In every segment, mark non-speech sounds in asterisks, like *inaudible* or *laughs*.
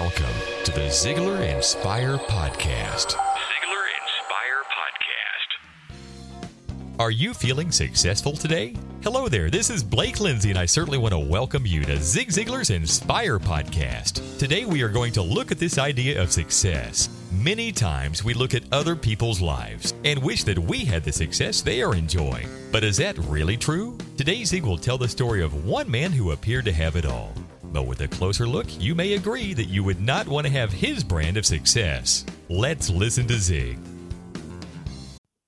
Welcome to the Ziglar Inspire Podcast. Ziglar Inspire Podcast. Are you feeling successful today? Hello there, this is Blake Lindsay, and I certainly want to welcome you to Zig Ziglar's Inspire Podcast. Today we are going to look at this idea of success. Many times we look at other people's lives and wish that we had the success they are enjoying. But is that really true? Today Zig will tell the story of one man who appeared to have it all. But with a closer look, you may agree that you would not want to have his brand of success. Let's listen to Zig.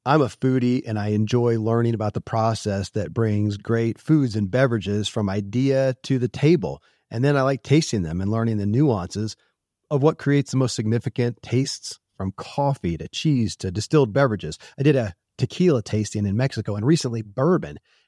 I'm a foodie and I enjoy learning about the process that brings great foods and beverages from idea to the table. And then I like tasting them and learning the nuances of what creates the most significant tastes from coffee to cheese to distilled beverages. I did a tequila tasting in Mexico and recently bourbon.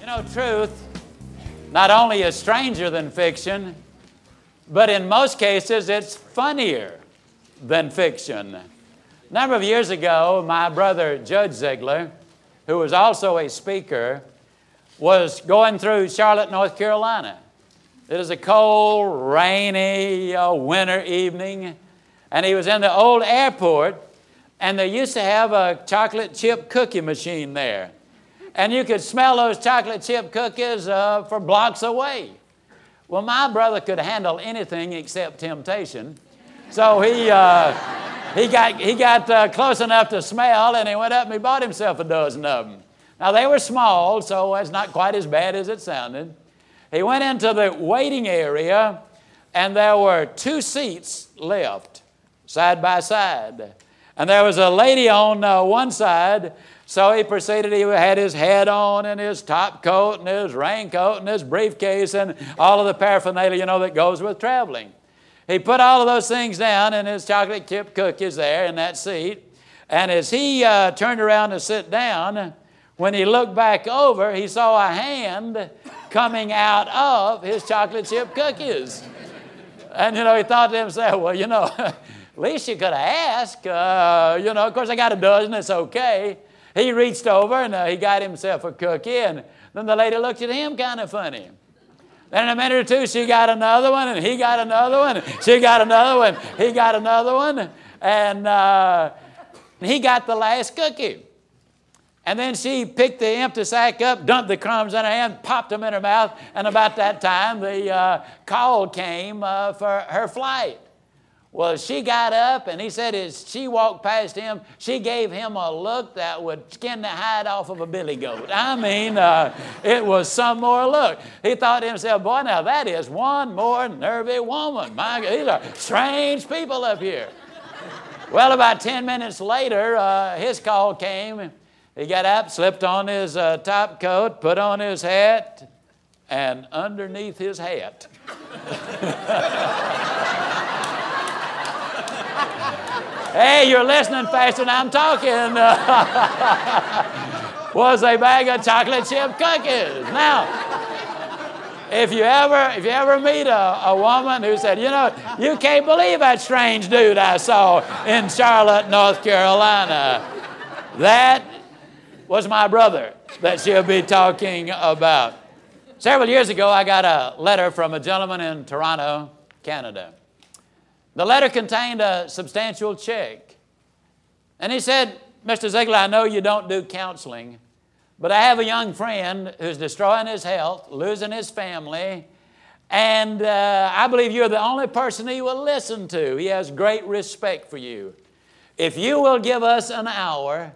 You know, truth not only is stranger than fiction, but in most cases it's funnier than fiction. A number of years ago, my brother Judge Ziglar, who was also a speaker, was going through Charlotte, North Carolina. It was a cold, rainy uh, winter evening, and he was in the old airport, and they used to have a chocolate chip cookie machine there and you could smell those chocolate chip cookies uh, for blocks away. Well, my brother could handle anything except temptation. So he, uh, he got, he got uh, close enough to smell and he went up and he bought himself a dozen of them. Now, they were small, so it's not quite as bad as it sounded. He went into the waiting area and there were two seats left, side by side. And there was a lady on uh, one side so he proceeded, he had his head on and his top coat and his raincoat and his briefcase and all of the paraphernalia, you know, that goes with traveling. He put all of those things down and his chocolate chip cookies there in that seat. And as he uh, turned around to sit down, when he looked back over, he saw a hand coming out of his chocolate chip cookies. And, you know, he thought to himself, well, you know, *laughs* at least you could have asked. Uh, you know, of course, I got a dozen, it's okay. He reached over and uh, he got himself a cookie, and then the lady looked at him kind of funny. Then in a minute or two, she got another one, and he got another one, she got another one, he got another one, and uh, he got the last cookie. And then she picked the empty sack up, dumped the crumbs in her hand, popped them in her mouth, and about that time the uh, call came uh, for her flight. Well, she got up, and he said as she walked past him, she gave him a look that would skin the hide off of a billy goat. I mean, uh, it was some more look. He thought to himself, boy, now that is one more nervy woman. My, these are strange people up here. Well, about 10 minutes later, uh, his call came. He got up, slipped on his uh, top coat, put on his hat, and underneath his hat. *laughs* Hey, you're listening faster than I'm talking. *laughs* was a bag of chocolate chip cookies. Now, if you ever if you ever meet a, a woman who said, you know, you can't believe that strange dude I saw in Charlotte, North Carolina, that was my brother that she'll be talking about. Several years ago, I got a letter from a gentleman in Toronto, Canada. The letter contained a substantial check. And he said, Mr. Ziglar, I know you don't do counseling, but I have a young friend who's destroying his health, losing his family, and uh, I believe you're the only person he will listen to. He has great respect for you. If you will give us an hour,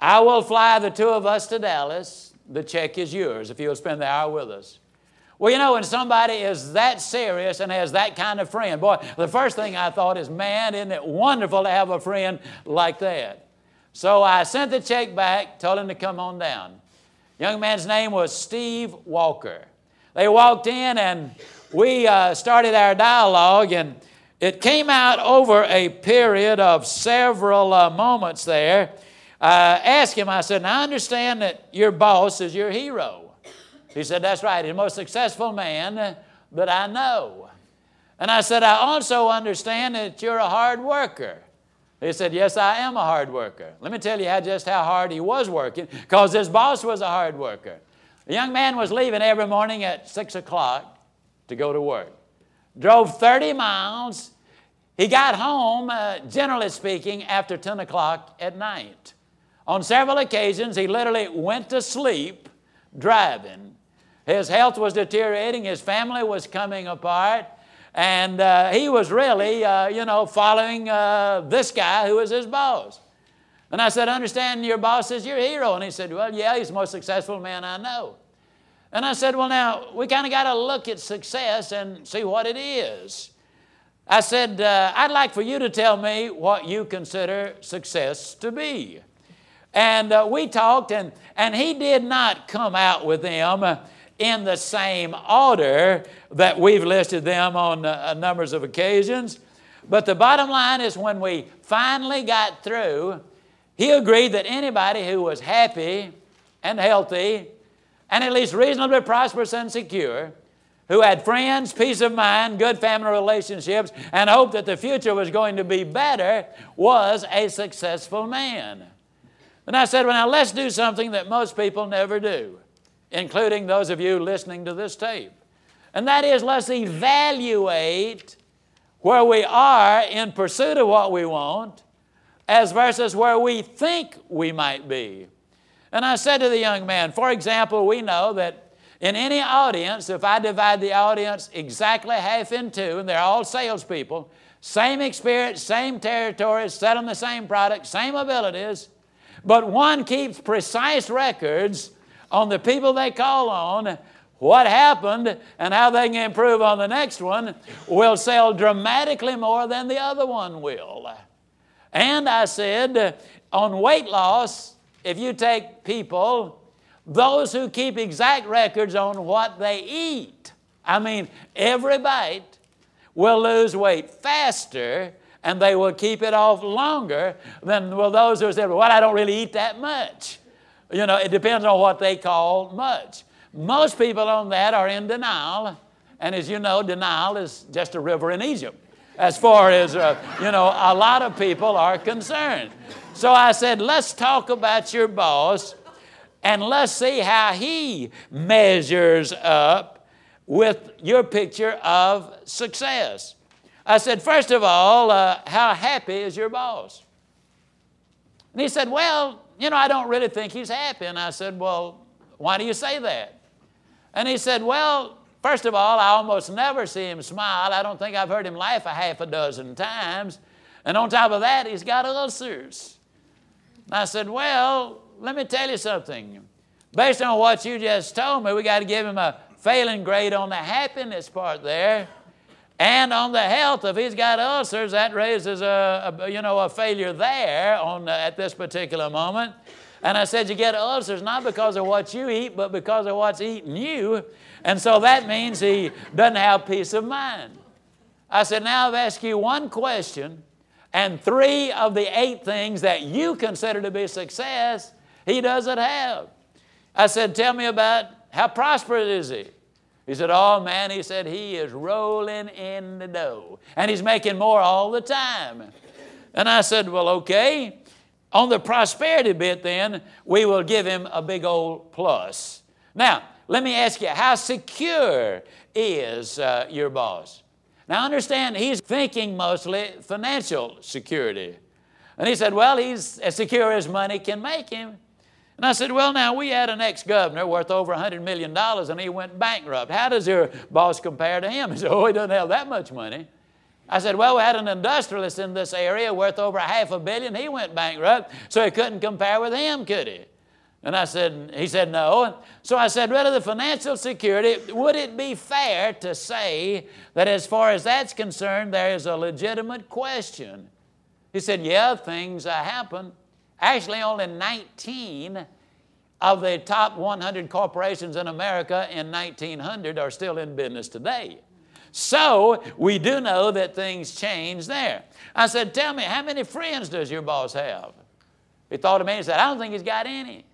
I will fly the two of us to Dallas the check is yours if you'll spend the hour with us. Well, you know, when somebody is that serious and has that kind of friend, boy, the first thing I thought is, man, isn't it wonderful to have a friend like that? So I sent the check back, told him to come on down. Young man's name was Steve Walker. They walked in and we uh, started our dialogue, and it came out over a period of several uh, moments there I asked him, I said, I understand that your boss is your hero. He said, That's right, he's the most successful man that I know. And I said, I also understand that you're a hard worker. He said, Yes, I am a hard worker. Let me tell you how, just how hard he was working, because his boss was a hard worker. The young man was leaving every morning at 6 o'clock to go to work. Drove 30 miles. He got home, uh, generally speaking, after 10 o'clock at night. On several occasions, he literally went to sleep driving. His health was deteriorating, his family was coming apart, and uh, he was really, uh, you know, following uh, this guy who was his boss. And I said, Understand your boss is your hero. And he said, Well, yeah, he's the most successful man I know. And I said, Well, now, we kind of got to look at success and see what it is. I said, uh, I'd like for you to tell me what you consider success to be. And uh, we talked, and, and he did not come out with them uh, in the same order that we've listed them on uh, numbers of occasions. But the bottom line is when we finally got through, he agreed that anybody who was happy and healthy and at least reasonably prosperous and secure, who had friends, peace of mind, good family relationships, and hoped that the future was going to be better, was a successful man. And I said, well, now let's do something that most people never do, including those of you listening to this tape. And that is, let's evaluate where we are in pursuit of what we want as versus where we think we might be. And I said to the young man, for example, we know that in any audience, if I divide the audience exactly half in two, and they're all salespeople, same experience, same territory, selling the same product, same abilities, but one keeps precise records on the people they call on, what happened, and how they can improve on the next one, will sell dramatically more than the other one will. And I said, on weight loss, if you take people, those who keep exact records on what they eat, I mean, every bite will lose weight faster and they will keep it off longer than will those who say, Well, I don't really eat that much. You know, it depends on what they call much. Most people on that are in denial, and as you know, denial is just a river in Egypt as far as, uh, you know, a lot of people are concerned. So I said, let's talk about your boss and let's see how he measures up with your picture of success. I said, First of all, uh, how happy is your boss? And he said, Well, you know, I don't really think he's happy. And I said, Well, why do you say that? And he said, Well, first of all, I almost never see him smile. I don't think I've heard him laugh a half a dozen times. And on top of that, he's got ulcers. And I said, Well, let me tell you something. Based on what you just told me, we got to give him a failing grade on the happiness part there. And on the health, if he's got ulcers, that raises a, a you know a failure there on uh, at this particular moment. And I said, you get ulcers not because of what you eat, but because of what's eating you. And so that means he doesn't have peace of mind. I said, now I've asked you one question, and three of the eight things that you consider to be success, he doesn't have. I said, tell me about how prosperous is he? He said, Oh man, he said, he is rolling in the dough. And he's making more all the time. And I said, Well, okay. On the prosperity bit, then, we will give him a big old plus. Now, let me ask you, how secure is uh, your boss? Now, understand, he's thinking mostly financial security. And he said, Well, he's as secure as money can make him. And I said, Well, now, we had an ex governor worth over $100 million and he went bankrupt. How does your boss compare to him? *laughs* He said, Oh, he doesn't have that much money. I said, Well, we had an industrialist in this area worth over half a billion. He went bankrupt, so he couldn't compare with him, could he? And I said, He said, No. So I said, Rather the financial security, would it be fair to say that as far as that's concerned, there is a legitimate question? He said, Yeah, things happen. Actually, only 19 of the top 100 corporations in America in 1900 are still in business today. So we do know that things change there. I said, Tell me, how many friends does your boss have? He thought of me and said, I don't think he's got any.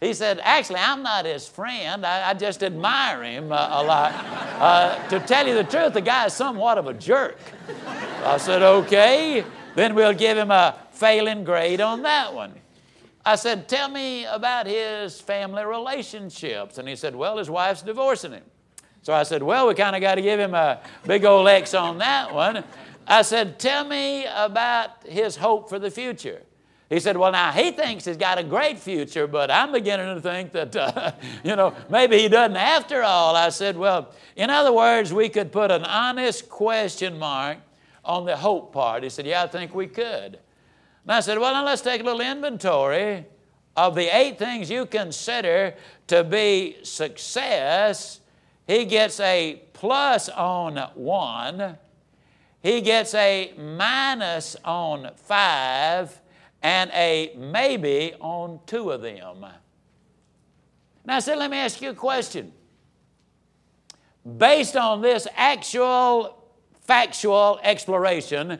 He said, Actually, I'm not his friend. I, I just admire him uh, a lot. Uh, to tell you the truth, the guy is somewhat of a jerk. I said, Okay, then we'll give him a failing grade on that one. I said, Tell me about his family relationships. And he said, Well, his wife's divorcing him. So I said, Well, we kind of got to give him a big old X on that one. I said, Tell me about his hope for the future. He said, Well, now he thinks he's got a great future, but I'm beginning to think that, uh, *laughs* you know, maybe he doesn't after all. I said, Well, in other words, we could put an honest question mark on the hope part. He said, Yeah, I think we could. And I said, Well, now let's take a little inventory of the eight things you consider to be success he gets a plus on one, he gets a minus on five, and a maybe on two of them. Now, I said, let me ask you a question. Based on this actual, factual exploration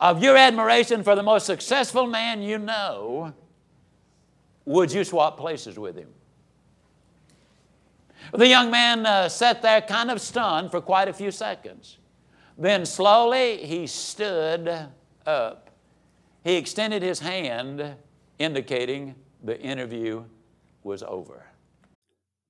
of your admiration for the most successful man you know, would you swap places with him? The young man uh, sat there kind of stunned for quite a few seconds. Then slowly he stood up. He extended his hand, indicating the interview was over.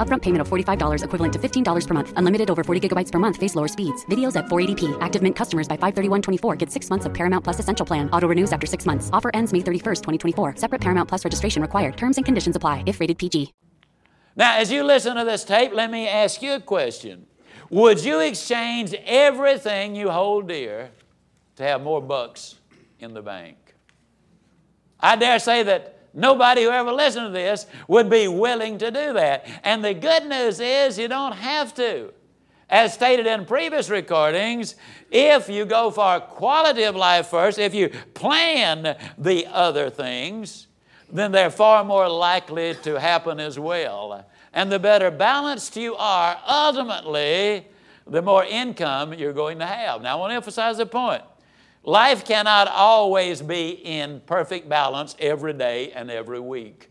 Upfront payment of $45 equivalent to $15 per month. Unlimited over 40 gigabytes per month. Face lower speeds. Videos at 480p. Active Mint customers by 531.24 get six months of Paramount Plus Essential Plan. Auto renews after six months. Offer ends May 31st, 2024. Separate Paramount Plus registration required. Terms and conditions apply if rated PG. Now, as you listen to this tape, let me ask you a question. Would you exchange everything you hold dear to have more bucks in the bank? I dare say that nobody who ever listened to this would be willing to do that. And the good news is you don't have to. As stated in previous recordings, if you go for quality of life first, if you plan the other things, then they're far more likely to happen as well. And the better balanced you are, ultimately, the more income you're going to have. Now, I want to emphasize the point. Life cannot always be in perfect balance every day and every week.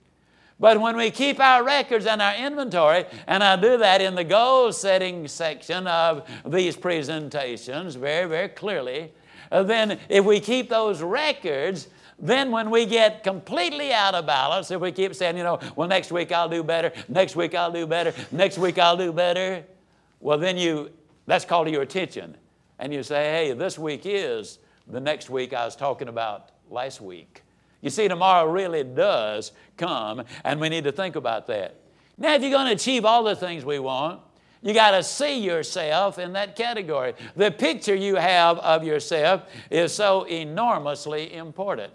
But when we keep our records and our inventory, and I do that in the goal setting section of these presentations very, very clearly, uh, then if we keep those records, then when we get completely out of balance, if we keep saying, you know, well, next week I'll do better, next week I'll do better, next week I'll do better, well, then you, that's called your attention. And you say, hey, this week is the next week I was talking about last week. You see, tomorrow really does come, and we need to think about that. Now, if you're going to achieve all the things we want, you got to see yourself in that category. The picture you have of yourself is so enormously important.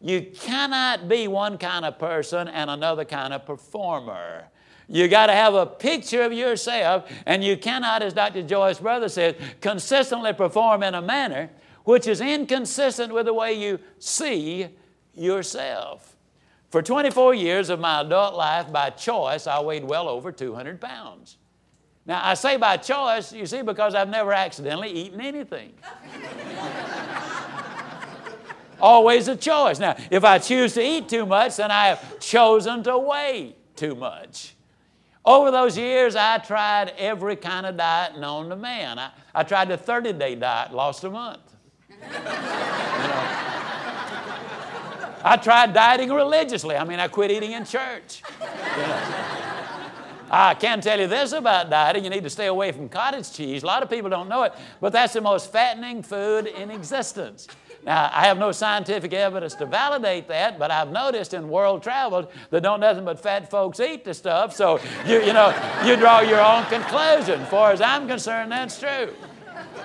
You cannot be one kind of person and another kind of performer. You got to have a picture of yourself, and you cannot, as Dr. Joyce Brother says, consistently perform in a manner which is inconsistent with the way you see yourself. For 24 years of my adult life, by choice, I weighed well over 200 pounds. Now, I say by choice, you see, because I've never accidentally eaten anything. *laughs* Always a choice. Now, if I choose to eat too much, then I have chosen to weigh too much. Over those years, I tried every kind of diet known to man. I, I tried the 30 day diet, lost a month. I tried dieting religiously. I mean, I quit eating in church. You know. I can tell you this about dieting you need to stay away from cottage cheese. A lot of people don't know it, but that's the most fattening food in existence. Now, I have no scientific evidence to validate that, but I've noticed in world travel that don't nothing but fat folks eat the stuff, so you, you know, you draw your own conclusion. As far as I'm concerned, that's true.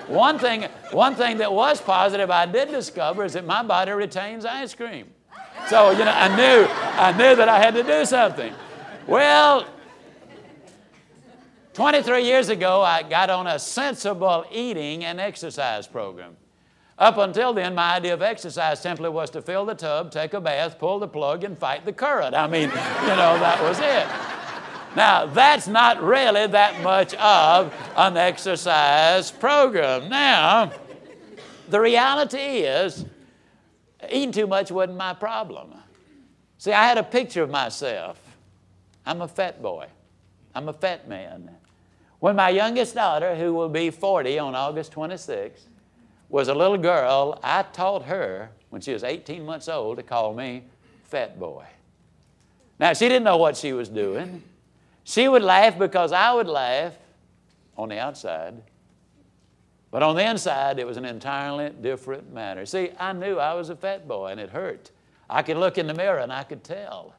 One thing, one thing that was positive I did discover is that my body retains ice cream. So, you know, I knew, I knew that I had to do something. Well, 23 years ago, I got on a sensible eating and exercise program. Up until then, my idea of exercise simply was to fill the tub, take a bath, pull the plug, and fight the current. I mean, you know, that was it. Now, that's not really that much of an exercise program. Now, the reality is, eating too much wasn't my problem. See, I had a picture of myself. I'm a fat boy, I'm a fat man. When my youngest daughter, who will be 40 on August 26, was a little girl, I taught her when she was 18 months old to call me fat boy. Now, she didn't know what she was doing. She would laugh because I would laugh on the outside. But on the inside, it was an entirely different matter. See, I knew I was a fat boy and it hurt. I could look in the mirror and I could tell.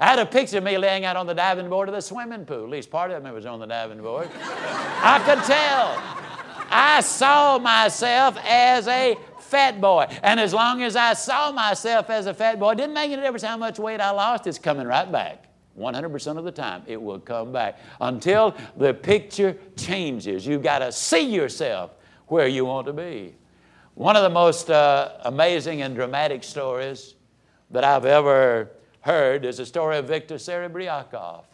I had a picture of me laying out on the diving board of the swimming pool. At least part of me was on the diving board. I could tell. I saw myself as a fat boy. And as long as I saw myself as a fat boy, it didn't make any difference how much weight I lost, it's coming right back. 100% of the time, it will come back until the picture changes. You've got to see yourself where you want to be. One of the most uh, amazing and dramatic stories that I've ever heard is the story of Victor Serebriakoff,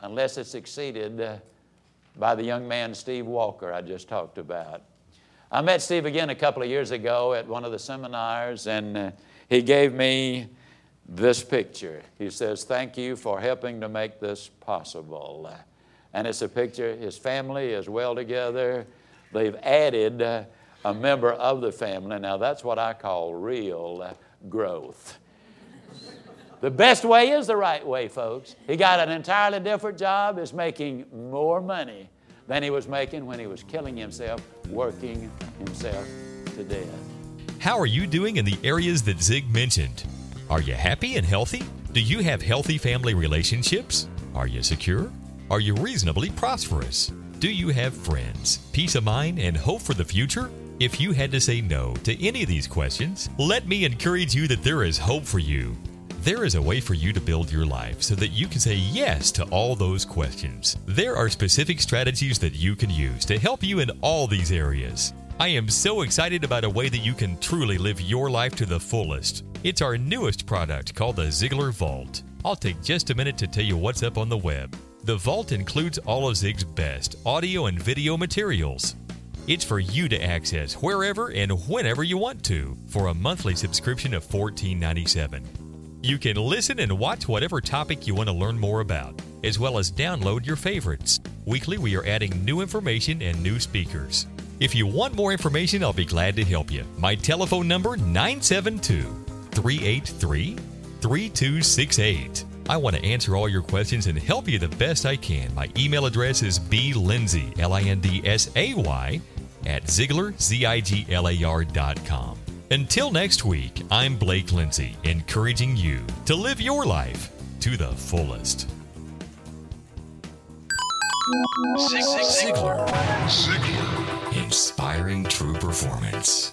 unless it's succeeded uh, by the young man Steve Walker I just talked about. I met Steve again a couple of years ago at one of the seminars, and uh, he gave me this picture. He says, Thank you for helping to make this possible. And it's a picture, his family is well together. They've added a member of the family. Now, that's what I call real growth. The best way is the right way, folks. He got an entirely different job, is making more money than he was making when he was killing himself, working himself to death. How are you doing in the areas that Zig mentioned? Are you happy and healthy? Do you have healthy family relationships? Are you secure? Are you reasonably prosperous? Do you have friends, peace of mind, and hope for the future? If you had to say no to any of these questions, let me encourage you that there is hope for you. There is a way for you to build your life so that you can say yes to all those questions. There are specific strategies that you can use to help you in all these areas. I am so excited about a way that you can truly live your life to the fullest. It's our newest product called the Ziglar Vault. I'll take just a minute to tell you what's up on the web. The Vault includes all of Zig's best audio and video materials. It's for you to access wherever and whenever you want to for a monthly subscription of $14.97. You can listen and watch whatever topic you want to learn more about, as well as download your favorites. Weekly, we are adding new information and new speakers. If you want more information, I'll be glad to help you. My telephone number 972 383 3268. I want to answer all your questions and help you the best I can. My email address is blindsay, L I N D S A Y, at Ziglar, Z I G L A R dot com. Until next week, I'm Blake Lindsay, encouraging you to live your life to the fullest. Ziglar. Inspiring true performance.